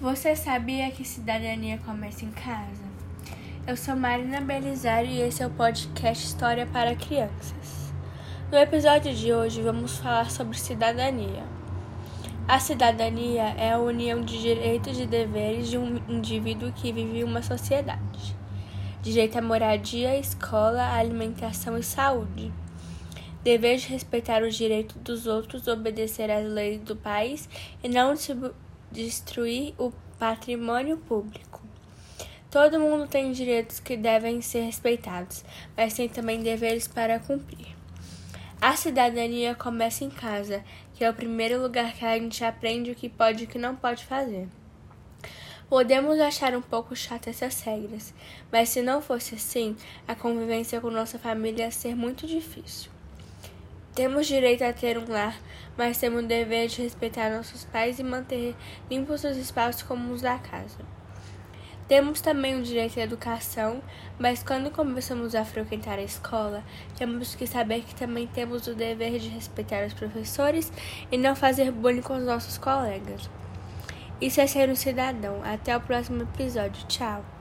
Você sabia que cidadania começa em casa? Eu sou Marina Belisário e esse é o podcast História para Crianças. No episódio de hoje vamos falar sobre cidadania. A cidadania é a união de direitos e deveres de um indivíduo que vive em uma sociedade. Direito à moradia, escola, alimentação e saúde. Dever de respeitar os direitos dos outros, obedecer às leis do país e não destruir o patrimônio público. Todo mundo tem direitos que devem ser respeitados, mas tem também deveres para cumprir. A cidadania começa em casa, que é o primeiro lugar que a gente aprende o que pode e o que não pode fazer. Podemos achar um pouco chato essas regras, mas se não fosse assim, a convivência com nossa família ia ser muito difícil. Temos direito a ter um lar, mas temos o dever de respeitar nossos pais e manter limpos os espaços como os da casa. Temos também o direito à educação, mas quando começamos a frequentar a escola, temos que saber que também temos o dever de respeitar os professores e não fazer bullying com os nossos colegas. Isso é ser um cidadão. Até o próximo episódio. Tchau!